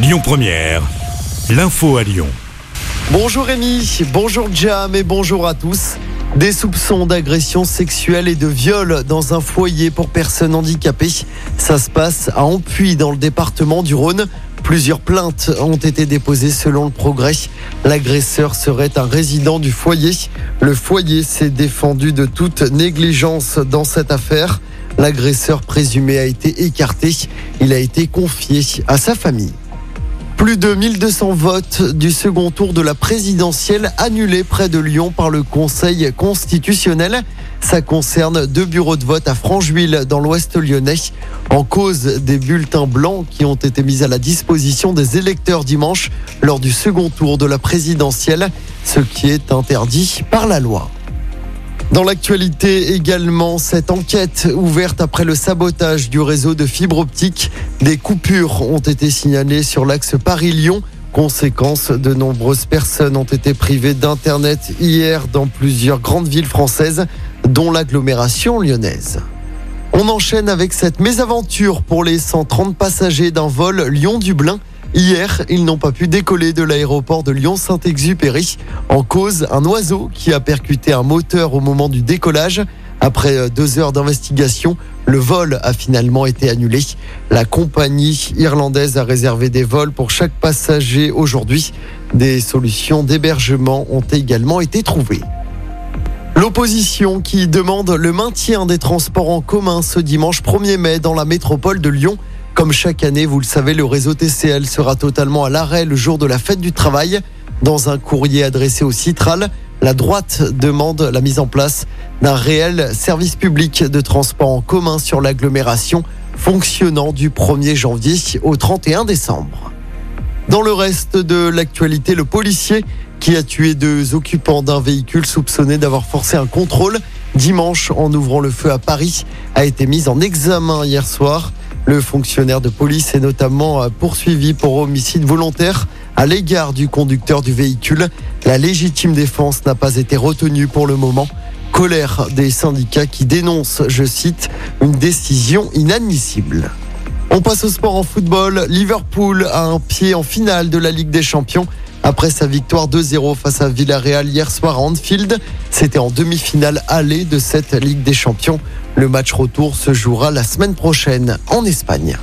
Lyon Première, l'info à Lyon. Bonjour Rémi, bonjour Jam et bonjour à tous. Des soupçons d'agression sexuelle et de viol dans un foyer pour personnes handicapées. Ça se passe à Ampuy dans le département du Rhône. Plusieurs plaintes ont été déposées selon le progrès. L'agresseur serait un résident du foyer. Le foyer s'est défendu de toute négligence dans cette affaire. L'agresseur présumé a été écarté. Il a été confié à sa famille. Plus de 1200 votes du second tour de la présidentielle annulés près de Lyon par le Conseil constitutionnel. Ça concerne deux bureaux de vote à Francheville dans l'ouest lyonnais en cause des bulletins blancs qui ont été mis à la disposition des électeurs dimanche lors du second tour de la présidentielle, ce qui est interdit par la loi. Dans l'actualité également, cette enquête ouverte après le sabotage du réseau de fibre optique, des coupures ont été signalées sur l'axe Paris-Lyon. Conséquence, de nombreuses personnes ont été privées d'Internet hier dans plusieurs grandes villes françaises, dont l'agglomération lyonnaise. On enchaîne avec cette mésaventure pour les 130 passagers d'un vol Lyon-Dublin. Hier, ils n'ont pas pu décoller de l'aéroport de Lyon-Saint-Exupéry. En cause, un oiseau qui a percuté un moteur au moment du décollage. Après euh, deux heures d'investigation, le vol a finalement été annulé. La compagnie irlandaise a réservé des vols pour chaque passager aujourd'hui. Des solutions d'hébergement ont également été trouvées. L'opposition qui demande le maintien des transports en commun ce dimanche 1er mai dans la métropole de Lyon. Comme chaque année, vous le savez, le réseau TCL sera totalement à l'arrêt le jour de la fête du travail. Dans un courrier adressé au Citral, la droite demande la mise en place d'un réel service public de transport en commun sur l'agglomération fonctionnant du 1er janvier au 31 décembre. Dans le reste de l'actualité, le policier qui a tué deux occupants d'un véhicule soupçonné d'avoir forcé un contrôle dimanche en ouvrant le feu à Paris a été mis en examen hier soir. Le fonctionnaire de police est notamment euh, poursuivi pour homicide volontaire à l'égard du conducteur du véhicule. La légitime défense n'a pas été retenue pour le moment. Colère des syndicats qui dénoncent, je cite, une décision inadmissible. On passe au sport en football. Liverpool a un pied en finale de la Ligue des Champions. Après sa victoire 2-0 face à Villarreal hier soir à Anfield, c'était en demi-finale allée de cette Ligue des Champions. Le match retour se jouera la semaine prochaine en Espagne.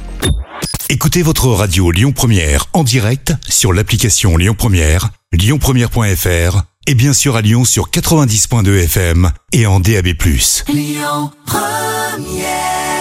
Écoutez votre radio Lyon Première en direct sur l'application Lyon Première, lyonpremière.fr et bien sûr à Lyon sur 90.2 FM et en DAB+. Lyon Première